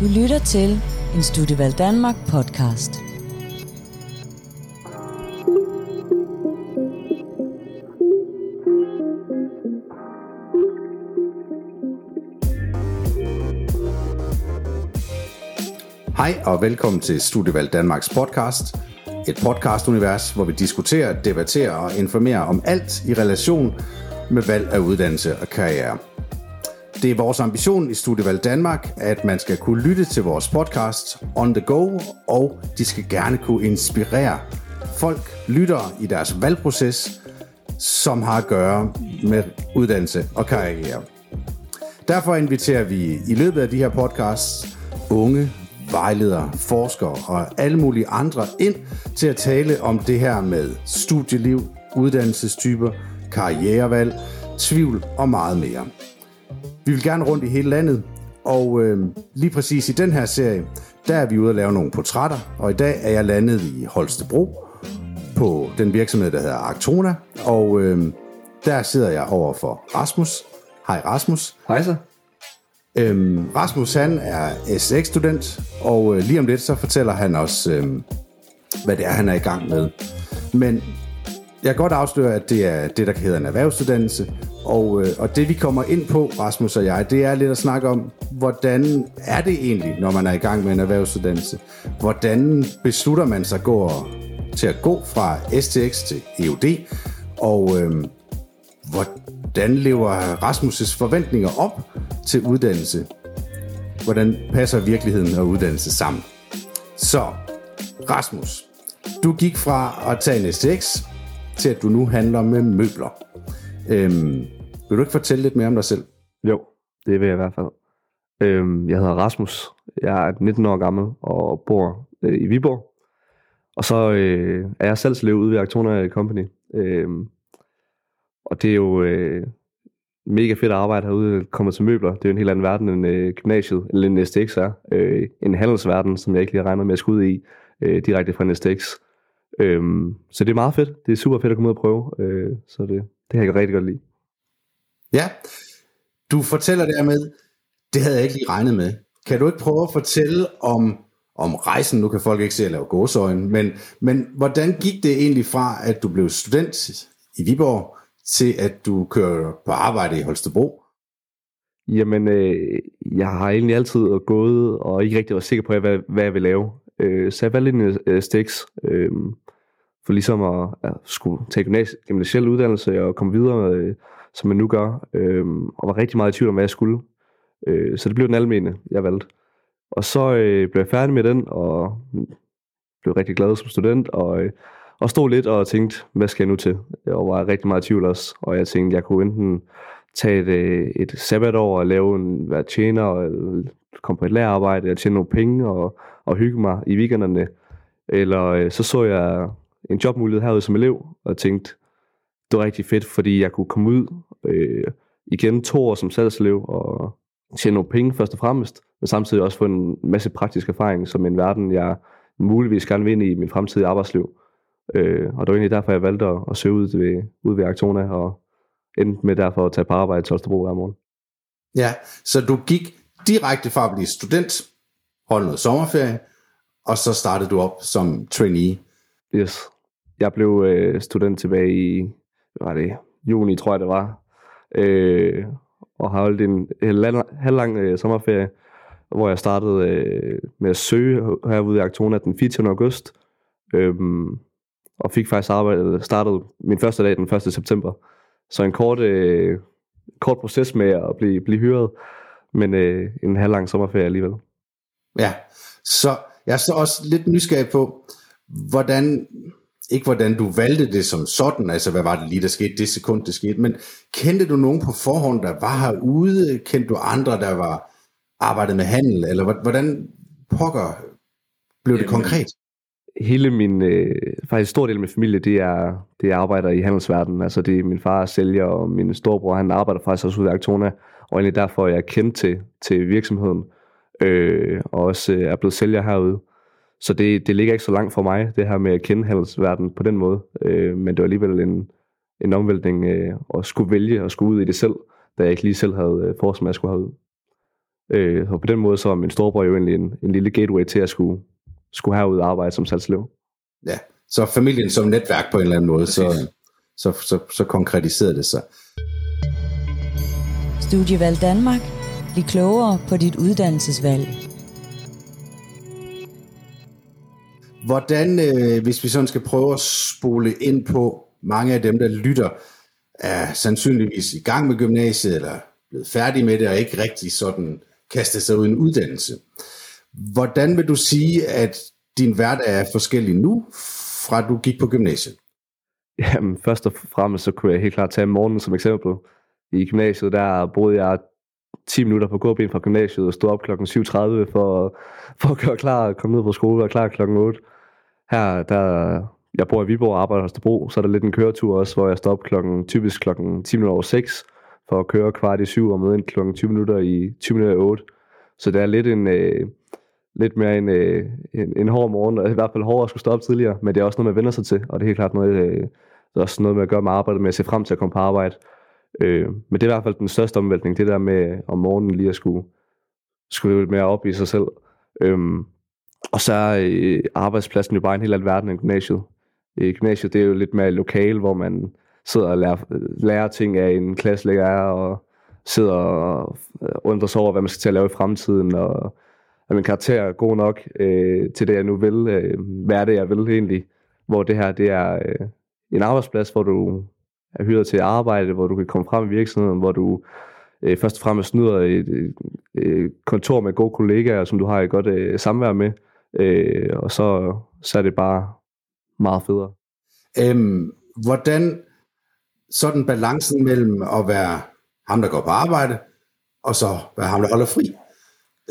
Du lytter til en Studieval Danmark podcast. Hej og velkommen til Studievalg Danmarks podcast. Et podcastunivers, hvor vi diskuterer, debatterer og informerer om alt i relation med valg af uddannelse og karriere. Det er vores ambition i Studievalg Danmark, at man skal kunne lytte til vores podcast on the go, og de skal gerne kunne inspirere folk, lyttere i deres valgproces, som har at gøre med uddannelse og karriere. Derfor inviterer vi i løbet af de her podcasts unge, vejledere, forskere og alle mulige andre ind til at tale om det her med studieliv, uddannelsestyper, karrierevalg, tvivl og meget mere. Vi vil gerne rundt i hele landet, og øh, lige præcis i den her serie, der er vi ude at lave nogle portrætter, og i dag er jeg landet i Holstebro på den virksomhed, der hedder Actona, og øh, der sidder jeg over for Rasmus. Hej Rasmus. Hej så. Øhm, Rasmus han er SX-student, og øh, lige om lidt så fortæller han også, øh, hvad det er, han er i gang med. Men jeg kan godt afsløre, at det er det, der hedder en erhvervsuddannelse, og, øh, og det vi kommer ind på, Rasmus og jeg, det er lidt at snakke om, hvordan er det egentlig, når man er i gang med en erhvervsuddannelse? Hvordan beslutter man sig går, til at gå fra STX til EUD? Og øh, hvordan lever Rasmus' forventninger op til uddannelse? Hvordan passer virkeligheden og uddannelse sammen? Så, Rasmus, du gik fra at tage en STX til at du nu handler med møbler. Øhm, vil du ikke fortælle lidt mere om dig selv? Jo, det vil jeg i hvert fald. Øhm, jeg hedder Rasmus. Jeg er 19 år gammel og bor øh, i Viborg. Og så øh, er jeg selv ude ved Actona Company. Øhm, og det er jo øh, mega fedt at arbejde herude, komme til møbler. Det er jo en helt anden verden end øh, gymnasiet, eller en STX er. Øh, en handelsverden, som jeg ikke lige regner med at skulle ud i, øh, direkte fra en STX. Øhm, så det er meget fedt. Det er super fedt at komme ud og prøve. Øh, så det, det har jeg rigtig godt lide. Ja, du fortæller det her med, det havde jeg ikke lige regnet med. Kan du ikke prøve at fortælle om, om rejsen? Nu kan folk ikke se, at jeg laver gåsøjne, men, men hvordan gik det egentlig fra, at du blev student i Viborg, til at du kører på arbejde i Holstebro? Jamen, øh, jeg har egentlig altid gået og ikke rigtig været sikker på, hvad, hvad jeg vil lave. Øh, så jeg valgte en øh, STX, øh, for ligesom at, at skulle tage gymnasiel uddannelse og komme videre, øh, som man nu gør, øh, og var rigtig meget i tvivl om, hvad jeg skulle. Øh, så det blev den almene, jeg valgte. Og så øh, blev jeg færdig med den, og blev rigtig glad som student, og, øh, og stod lidt og tænkte, hvad skal jeg nu til? Jeg var rigtig meget i tvivl også, og jeg tænkte, jeg kunne enten tage et, øh, et sabbatår og lave en, være tjener, og komme på et lærerarbejde, og tjene nogle penge, og, og hygge mig i weekenderne. Eller øh, så så jeg en jobmulighed herude som elev, og tænkte, det var rigtig fedt, fordi jeg kunne komme ud øh, igen to år som salgselev, og tjene nogle penge først og fremmest, men samtidig også få en masse praktisk erfaring, som en verden, jeg muligvis gerne vil ind i min fremtidige arbejdsliv. Øh, og det var egentlig derfor, jeg valgte at, at søge ud ved, ud ved Actona, og endte med derfor at tage på arbejde i Tolstebro hver morgen. Ja, så du gik direkte fra at blive student, holde noget sommerferie, og så startede du op som trainee. Yes. Jeg blev øh, student tilbage i, hvad var det, juni tror jeg det var, øh, og har holdt en halvlang øh, sommerferie, hvor jeg startede øh, med at søge herude i Aktona den 24. august, øh, og fik faktisk arbejdet, startede min første dag den 1. september. Så en kort, øh, kort proces med at blive, blive hyret, men øh, en halvlang sommerferie alligevel. Ja, så jeg er så også lidt nysgerrig på, hvordan, ikke hvordan du valgte det som sådan, altså hvad var det lige, der skete det sekund, det skete, men kendte du nogen på forhånd, der var herude? Kendte du andre, der var arbejdet med handel? Eller hvordan pokker blev det konkret? hele min, øh, faktisk stor del af min familie, det er, det er arbejder i handelsverdenen. Altså det er min far er sælger, og min storebror, han arbejder faktisk også ude i Actona, og egentlig derfor er jeg kendt til, til virksomheden, øh, og også øh, er blevet sælger herude. Så det, det ligger ikke så langt for mig, det her med at kende handelsverdenen på den måde. Øh, men det var alligevel en, en omvæltning øh, at skulle vælge og skulle ud i det selv, da jeg ikke lige selv havde øh, forestillet mig, at jeg skulle herud. Øh, og på den måde så var min storebror jo egentlig en, en lille gateway til at skulle, skulle herud og arbejde som salgslev. Ja, så familien som netværk på en eller anden måde, så, så, så, så konkretiserede det sig. Studievalg Danmark. Bliv klogere på dit uddannelsesvalg. Hvordan, øh, hvis vi sådan skal prøve at spole ind på mange af dem, der lytter, er sandsynligvis i gang med gymnasiet, eller blevet færdige med det, og ikke rigtig sådan kastet sig ud i en uddannelse. Hvordan vil du sige, at din hverdag er forskellig nu, fra du gik på gymnasiet? Jamen, først og fremmest så kunne jeg helt klart tage morgenen som eksempel. I gymnasiet, der boede jeg 10 minutter på gåben fra gymnasiet og stod op klokken 7.30 for, for at gøre klar og komme ned på skole og klar klokken 8. Her, der, jeg bor i Viborg og arbejder hos Debro, så er der lidt en køretur også, hvor jeg står op klokken, typisk klokken 10 minutter over 6 for at køre kvart i 7 og møde ind klokken 20 minutter i 20 minutter i 8. Så det er lidt en, øh, lidt mere en, øh, en, en hård morgen, og i hvert fald hårdere at skulle stå op tidligere, men det er også noget, man vender sig til, og det er helt klart noget, øh, det er også noget med at gøre med arbejdet, med at se frem til at komme på arbejde. Øh, men det er i hvert fald den største omvæltning, det der med om morgenen lige at skulle, skulle lidt mere op i sig selv. Øh, og så er øh, arbejdspladsen jo bare en helt anden verden end gymnasiet. Øh, gymnasiet det er jo lidt mere lokal, hvor man sidder og lærer, øh, lærer ting af en klasselærer, og sidder og øh, undrer sig over, hvad man skal til at lave i fremtiden, og er min karakter er god nok øh, til det, jeg nu vil. Øh, hvad er det, jeg vil egentlig? Hvor det her, det er øh, en arbejdsplads, hvor du er hyret til at arbejde, hvor du kan komme frem i virksomheden, hvor du øh, først og fremmest nyder et, et, et kontor med gode kollegaer, som du har et godt øh, samvær med, øh, og så, så er det bare meget federe. Øhm, hvordan sådan balancen mellem at være ham, der går på arbejde, og så være ham, der holder fri.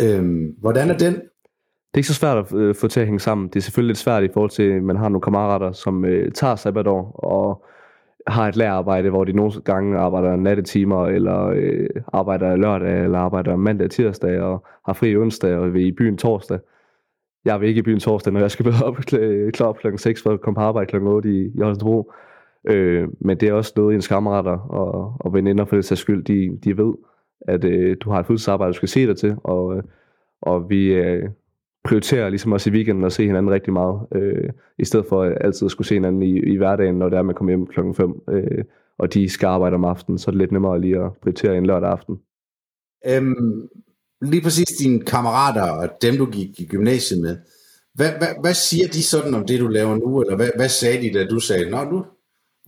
Øhm, hvordan er den? Det er ikke så svært at øh, få til at hænge sammen. Det er selvfølgelig lidt svært i forhold til, at man har nogle kammerater, som øh, tager sabbatår og har et lærerarbejde, hvor de nogle gange arbejder nattetimer, eller øh, arbejder lørdag, eller arbejder mandag og tirsdag, og har fri onsdag, og vil i byen torsdag. Jeg vil ikke i byen torsdag, når jeg skal møde op klar op klokken 6 for at komme på arbejde klokken 8 i, i Holstebro. Øh, men det er også noget, ens kammerater og, og veninder for det sags skyld, de, de ved, at øh, du har et fuldtidsarbejde, du skal se dig til, og, øh, og vi øh, prioriterer ligesom også i weekenden at se hinanden rigtig meget, øh, i stedet for at altid skulle se hinanden i, i hverdagen, når det er, at man kommer hjem klokken 5, øh, og de skal arbejde om aftenen, så er det lidt nemmere lige at prioritere en lørdag aften. Øhm, lige præcis dine kammerater og dem, du gik i gymnasiet med, hvad, hvad, hvad siger de sådan om det, du laver nu, eller hvad, hvad sagde de, da du sagde, nå, nu,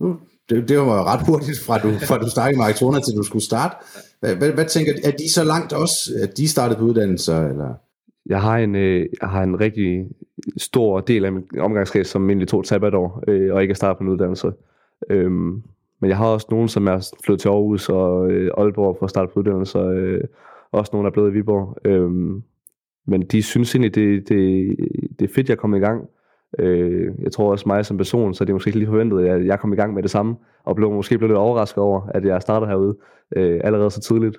nu det, det var ret hurtigt fra du, fra du startede med Actona til du skulle starte. Hvad, hvad, hvad tænker er de så langt også, at de startede på uddannelser? Eller? Jeg har en, øh, jeg har en rigtig stor del af min omgangskreds, som egentlig tog et sabbatår, øh, og ikke er startet på en uddannelse. Øhm, men jeg har også nogen, som er flyttet til Aarhus og øh, Aalborg for at starte på uddannelse, øh, også nogen, der er blevet i Viborg. Øhm, men de synes egentlig, det, det, det er fedt, jeg er kommet i gang. Øh, jeg tror også mig som person, så det er måske ikke lige forventet, at jeg kom i gang med det samme, og blev måske blev lidt overrasket over, at jeg startede herude øh, allerede så tidligt.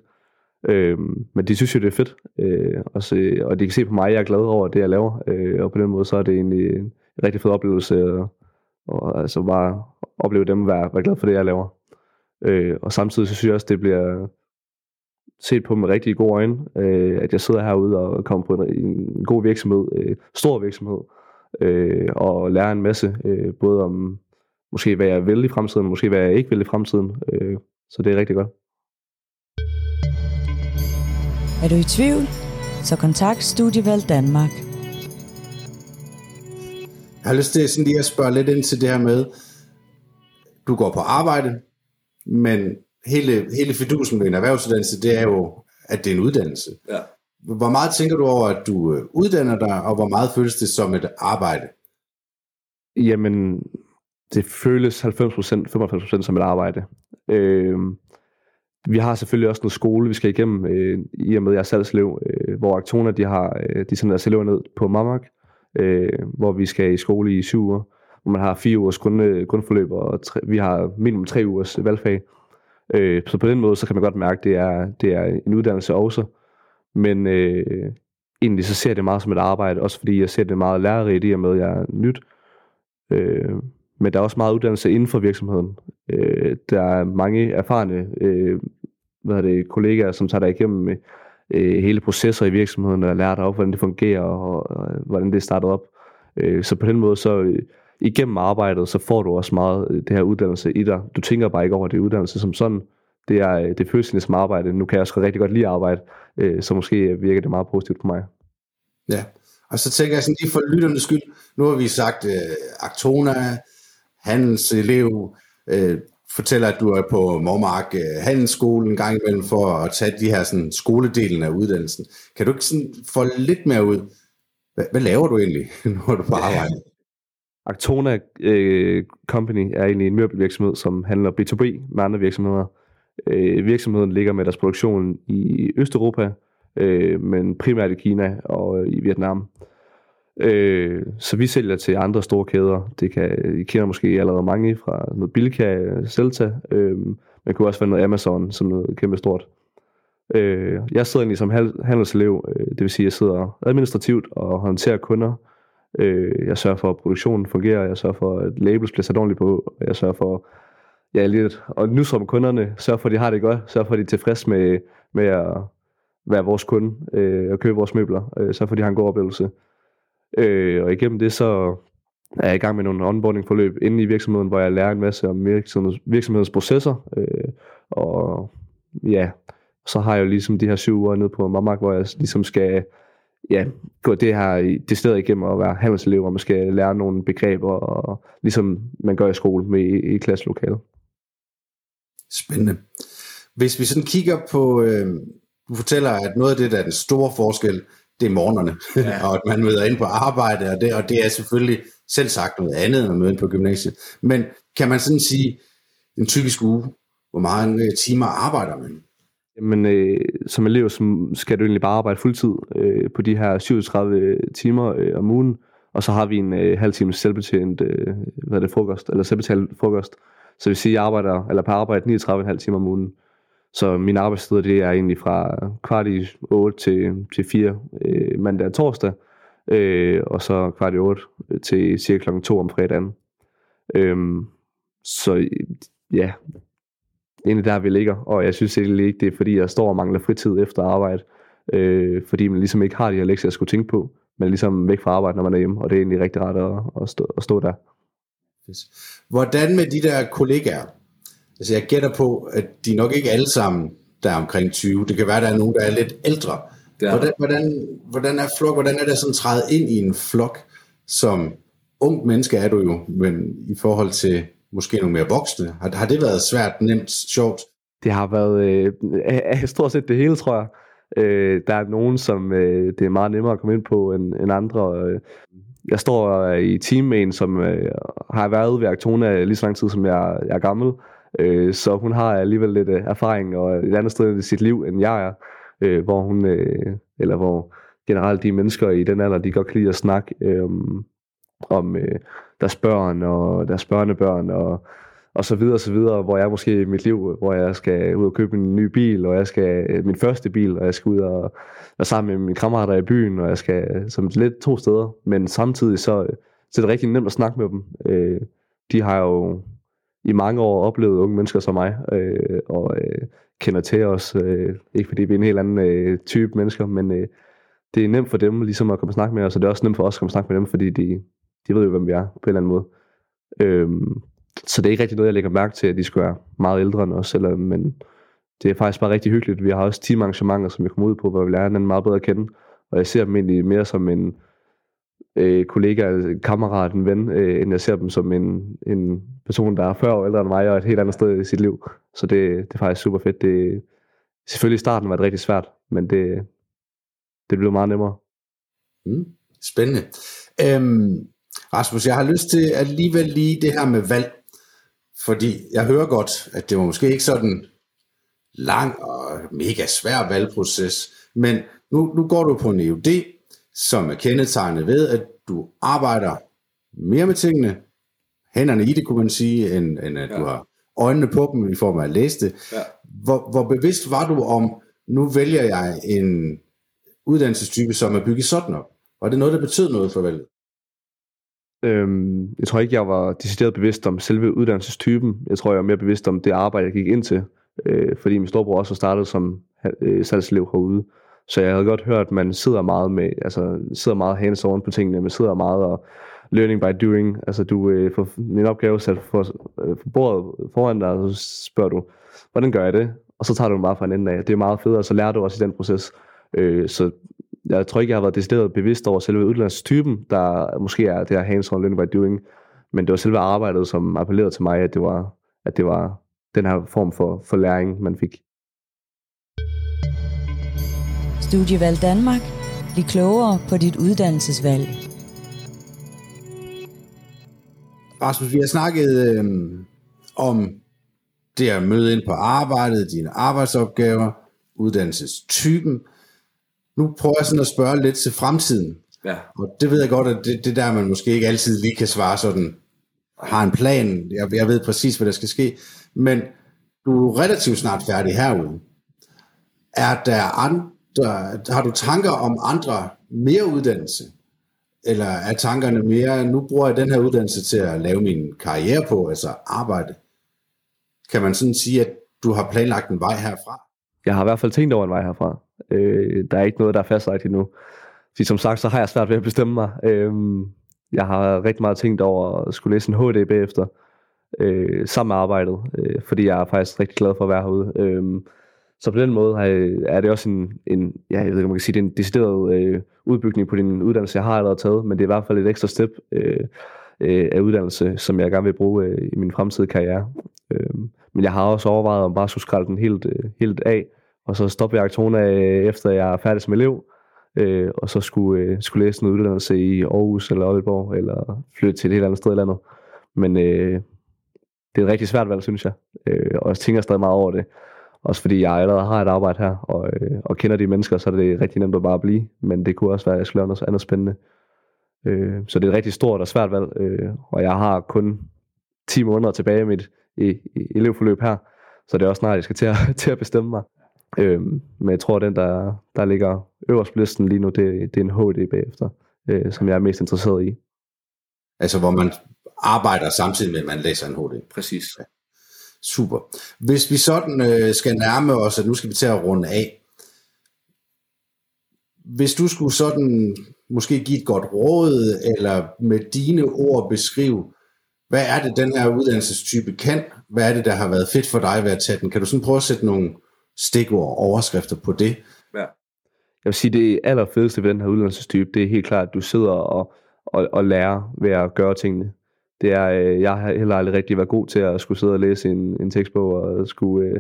Øh, men de synes jo, det er fedt, øh, og, se, og de kan se på mig, at jeg er glad over det, jeg laver, øh, og på den måde, så er det egentlig en rigtig fed oplevelse, og, og altså bare opleve dem være, være glad for det, jeg laver. Øh, og samtidig så synes jeg også, det bliver set på med rigtig gode øjne, øh, at jeg sidder herude og kommer på en, en god virksomhed, øh, stor virksomhed, øh, og lære en masse, øh, både om måske hvad jeg vil i fremtiden, måske hvad jeg ikke vil i fremtiden. Øh, så det er rigtig godt. Er du i tvivl? Så kontakt Studievalg Danmark. Jeg har lyst til sådan lige at spørge lidt ind til det her med, du går på arbejde, men hele, hele fidusen med en erhvervsuddannelse, det er jo, at det er en uddannelse. Ja. Hvor meget tænker du over, at du øh, uddanner dig, og hvor meget føles det som et arbejde? Jamen, det føles 90%, 95% som et arbejde. Øh, vi har selvfølgelig også noget skole, vi skal igennem, øh, i og med, jeg er salgslev, øh, hvor Aktona, de har, øh, de sender deres elever ned på Mamak, øh, hvor vi skal i skole i syv uger, hvor man har fire ugers grund, øh, grundforløb, og tre, vi har minimum tre ugers valgfag. Øh, så på den måde, så kan man godt mærke, at det er, det er en uddannelse også. Men øh, egentlig så ser jeg det meget som et arbejde, også fordi jeg ser det meget lærerigt i og med, at jeg er nyt. Øh, men der er også meget uddannelse inden for virksomheden. Øh, der er mange erfarne øh, hvad det, kollegaer, som tager dig igennem med øh, hele processer i virksomheden, og lærer dig op, hvordan det fungerer, og, og hvordan det er startet op. Øh, så på den måde, så øh, igennem arbejdet, så får du også meget øh, det her uddannelse i dig. Du tænker bare ikke over det uddannelse som sådan. Det er øh, det føles som arbejde. Nu kan jeg også rigtig godt lide arbejde, øh, så måske virker det meget positivt på mig. Ja, og så tænker jeg sådan lige for lytternes skyld, nu har vi sagt øh, Actona, handelselev, uh, fortæller, at du er på Mormark uh, Handelsskole en gang imellem for at tage de her sådan, skoledelen af uddannelsen. Kan du ikke sådan folde lidt mere ud? Hvad, hvad laver du egentlig, når du på arbejde? Actona uh, Company er egentlig en møbelvirksomhed, som handler B2B med andre virksomheder. Uh, virksomheden ligger med deres produktion i Østeuropa, uh, men primært i Kina og i Vietnam. Øh, Øh, så vi sælger til andre store kæder. Det kan, I kender måske allerede mange fra noget Bilka, Celta. Øh, man kunne også være noget Amazon, som noget kæmpe stort. Øh, jeg sidder egentlig som handelselev, øh, det vil sige, at jeg sidder administrativt og håndterer kunder. Øh, jeg sørger for, at produktionen fungerer, jeg sørger for, at labels bliver sat ordentligt på, jeg sørger for, ja, lidt, og nu som kunderne, sørger for, at de har det godt, sørger for, at de er tilfredse med, med at være vores kunde øh, og købe vores møbler, øh, sørger for, at de har en god oplevelse. Øh, og igennem det så er jeg i gang med nogle onboarding-forløb inde i virksomheden, hvor jeg lærer en masse om virksomhedens, virksomhedens processer. Øh, og ja, så har jeg jo ligesom de her syv uger nede på Mamak, hvor jeg ligesom skal ja, gå det her det sted igennem og være handelselev, hvor man skal lære nogle begreber, og ligesom man gør i skole med i, i klasselokalet. Spændende. Hvis vi sådan kigger på, øh, du fortæller, at noget af det, der er den store forskel, det er morgenerne, ja. og at man møder ind på arbejde, og det, og det er selvfølgelig selv sagt noget andet, end at møde ind på gymnasiet. Men kan man sådan sige, en typisk uge, hvor mange timer arbejder man? Jamen, øh, som elev som skal du egentlig bare arbejde fuldtid øh, på de her 37 timer øh, om ugen, og så har vi en øh, halv time selvbetjent øh, hvad er det, frokost, eller selvbetalt frokost. Så det vil sige, at jeg arbejder, eller på arbejde 39,5 timer om ugen. Så min arbejdstid det er egentlig fra kvart i 8 til, til 4 øh, mandag og torsdag, øh, og så kvart i 8 øh, til cirka klokken 2 om fredagen. Øhm, så ja, egentlig der vi ligger, og jeg synes egentlig ikke, det er fordi, jeg står og mangler fritid efter arbejde, øh, fordi man ligesom ikke har de her lektier, jeg skulle tænke på, men ligesom væk fra arbejde, når man er hjemme, og det er egentlig rigtig rart at, at, stå, at stå der. Hvordan med de der kollegaer? Altså jeg gætter på, at de nok ikke alle sammen, der er omkring 20. Det kan være, der er nogen, der er lidt ældre. Hvordan, hvordan, hvordan, er flok, hvordan er det sådan træde ind i en flok, som ung menneske er du jo, men i forhold til måske nogle mere voksne, har, har det været svært, nemt, sjovt? Det har været øh, stort set det hele, tror jeg. Øh, der er nogen, som øh, det er meget nemmere at komme ind på end, end andre. Øh, jeg står i team med en, som øh, har været ved Actona lige så lang tid, som jeg, jeg er gammel. Øh, så hun har alligevel lidt øh, erfaring og et andet sted i sit liv, end jeg er. Øh, hvor hun, øh, eller hvor generelt de mennesker i den alder, de godt kan lide at snakke øh, om øh, deres børn og deres børnebørn og, og så videre og så videre, hvor jeg måske i mit liv, hvor jeg skal ud og købe en ny bil, og jeg skal øh, min første bil, og jeg skal ud og være sammen med mine kammerater i byen, og jeg skal øh, som lidt to steder, men samtidig så, øh, så er det rigtig nemt at snakke med dem. Øh, de har jo i mange år oplevet unge mennesker som mig, øh, og øh, kender til os. Øh, ikke fordi vi er en helt anden øh, type mennesker, men øh, det er nemt for dem ligesom at komme og snakke med os, og det er også nemt for os at komme og snakke med dem, fordi de, de ved jo, hvem vi er på en eller anden måde. Øh, så det er ikke rigtig noget, jeg lægger mærke til, at de skulle være meget ældre end os, eller, men det er faktisk bare rigtig hyggeligt. Vi har også teamarrangementer, som vi kommer ud på, hvor vi lærer hinanden meget bedre at kende, og jeg ser dem egentlig mere som en, øh, kollega, kammerat, en ven, øh, end jeg ser dem som en, en person, der er 40 år ældre end mig og et helt andet sted i sit liv. Så det, det er faktisk super fedt. Det, selvfølgelig i starten var det rigtig svært, men det, det blev meget nemmere. Mm, spændende. Øhm, Rasmus, jeg har lyst til alligevel lige det her med valg, fordi jeg hører godt, at det var måske ikke sådan lang og mega svær valgproces, men nu, nu går du på en EUD, som er kendetegnet ved, at du arbejder mere med tingene, hænderne i det, kunne man sige, end, end at ja. du har øjnene på dem i form af at læse det. Ja. Hvor, hvor bevidst var du om, nu vælger jeg en uddannelsestype, som er bygget sådan op? Var det noget, der betød noget for valget? Øhm, jeg tror ikke, jeg var decideret bevidst om selve uddannelsestypen. Jeg tror, jeg var mere bevidst om det arbejde, jeg gik ind til. Øh, fordi min storebror også startede som øh, salgselev herude. Så jeg havde godt hørt, at man sidder meget med, altså sidder meget hands on på tingene, man sidder meget og learning by doing. Altså du øh, får en opgave sat for, øh, for bordet foran dig, og så spørger du, hvordan gør jeg det? Og så tager du den bare fra en ende af. Det er meget federe, og så lærer du også i den proces. Øh, så jeg tror ikke, jeg har været decideret bevidst over selve uddannelsestypen, der måske er det her hands-on learning by doing, men det var selve arbejdet, som appellerede til mig, at det var, at det var den her form for, for læring, man fik. Studievalg Danmark. Bliv klogere på dit uddannelsesvalg. Rasmus, vi har snakket øh, om det at møde ind på arbejdet, dine arbejdsopgaver, uddannelsestypen. Nu prøver jeg sådan at spørge lidt til fremtiden. Ja. Og det ved jeg godt, at det, det der, man måske ikke altid lige kan svare sådan, har en plan, jeg, jeg ved præcis, hvad der skal ske, men du er relativt snart færdig herude. Er der andre, har du tanker om andre mere uddannelse? Eller er tankerne mere, nu bruger jeg den her uddannelse til at lave min karriere på, altså arbejde? Kan man sådan sige, at du har planlagt en vej herfra? Jeg har i hvert fald tænkt over en vej herfra. Øh, der er ikke noget, der er fastlagt endnu. Fordi som sagt, så har jeg svært ved at bestemme mig. Øh, jeg har rigtig meget tænkt over at skulle læse en HD bagefter, øh, sammen med arbejdet, øh, fordi jeg er faktisk rigtig glad for at være herude. Øh, så på den måde er det også en, en ja, jeg ved ikke, om man kan sige, det er en decideret øh, udbygning på din uddannelse, jeg har allerede taget, men det er i hvert fald et ekstra step øh, øh, af uddannelse, som jeg gerne vil bruge øh, i min fremtidige karriere. Øh, men jeg har også overvejet, om bare skulle skralde den helt, øh, helt af, og så stoppe i Actona, øh, efter jeg er færdig som elev, øh, og så skulle, øh, skulle læse en uddannelse i Aarhus eller Aalborg, eller flytte til et helt andet sted i landet. Men øh, det er et rigtig svært valg, synes jeg, øh, og jeg tænker stadig meget over det. Også fordi jeg allerede har et arbejde her, og, øh, og kender de mennesker, så er det rigtig nemt at bare blive. Men det kunne også være, at jeg skulle lave noget andet spændende. Øh, så det er et rigtig stort og svært valg, øh, og jeg har kun 10 måneder tilbage i mit i, i elevforløb her, så det er også snart, jeg skal til at, til at bestemme mig. Øh, men jeg tror, at den, der, der ligger øverst på listen lige nu, det, det er en HD bagefter, øh, som jeg er mest interesseret i. Altså hvor man arbejder samtidig med, at man læser en HD. Præcis. Ja. Super. Hvis vi sådan øh, skal nærme os, at nu skal vi til at runde af. Hvis du skulle sådan måske give et godt råd, eller med dine ord beskrive, hvad er det, den her uddannelsestype kan? Hvad er det, der har været fedt for dig ved at tage den? Kan du sådan prøve at sætte nogle stikord og overskrifter på det? Ja. Jeg vil sige, det allerfedeste ved den her uddannelsestype, det er helt klart, at du sidder og, og, og lærer ved at gøre tingene det er, øh, jeg har heller aldrig rigtig været god til at skulle sidde og læse en, en tekstbog og skulle øh,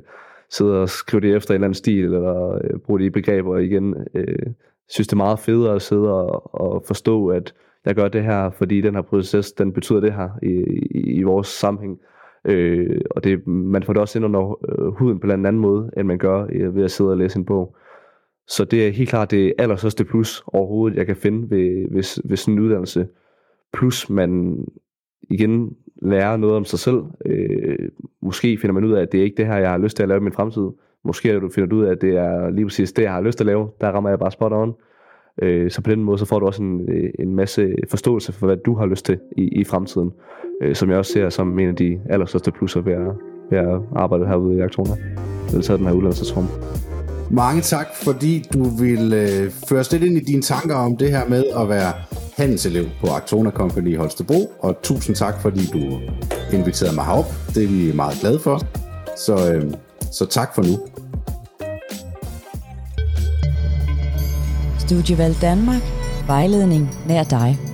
sidde og skrive det efter en eller anden stil, eller øh, bruge de begreber igen. Øh, synes det er meget federe at sidde og, og forstå, at jeg gør det her, fordi den her proces, den betyder det her i, i, i vores sammenhæng. Øh, og det, man får det også ind under øh, huden på en anden måde, end man gør øh, ved at sidde og læse en bog. Så det er helt klart det allerstørste plus overhovedet, jeg kan finde ved, ved, ved sådan en uddannelse. Plus man igen lære noget om sig selv. Øh, måske finder man ud af, at det er ikke det her, jeg har lyst til at lave i min fremtid. Måske du finder du ud af, at det er lige præcis det, jeg har lyst til at lave. Der rammer jeg bare spot on. Øh, så på den måde, så får du også en, øh, en masse forståelse for, hvad du har lyst til i, i fremtiden. Øh, som jeg også ser som en af de allerstørste plusser ved at, ved at arbejde herude i Aktona. Eller tage den her uddannelsesrum. Mange tak, fordi du vil øh, føre os lidt ind i dine tanker om det her med at være handelselev på Actona Company i Holstebro, og tusind tak, fordi du inviterede mig herop. Det er vi meget glade for. Så, øh, så tak for nu. Studievalg Danmark. Vejledning nær dig.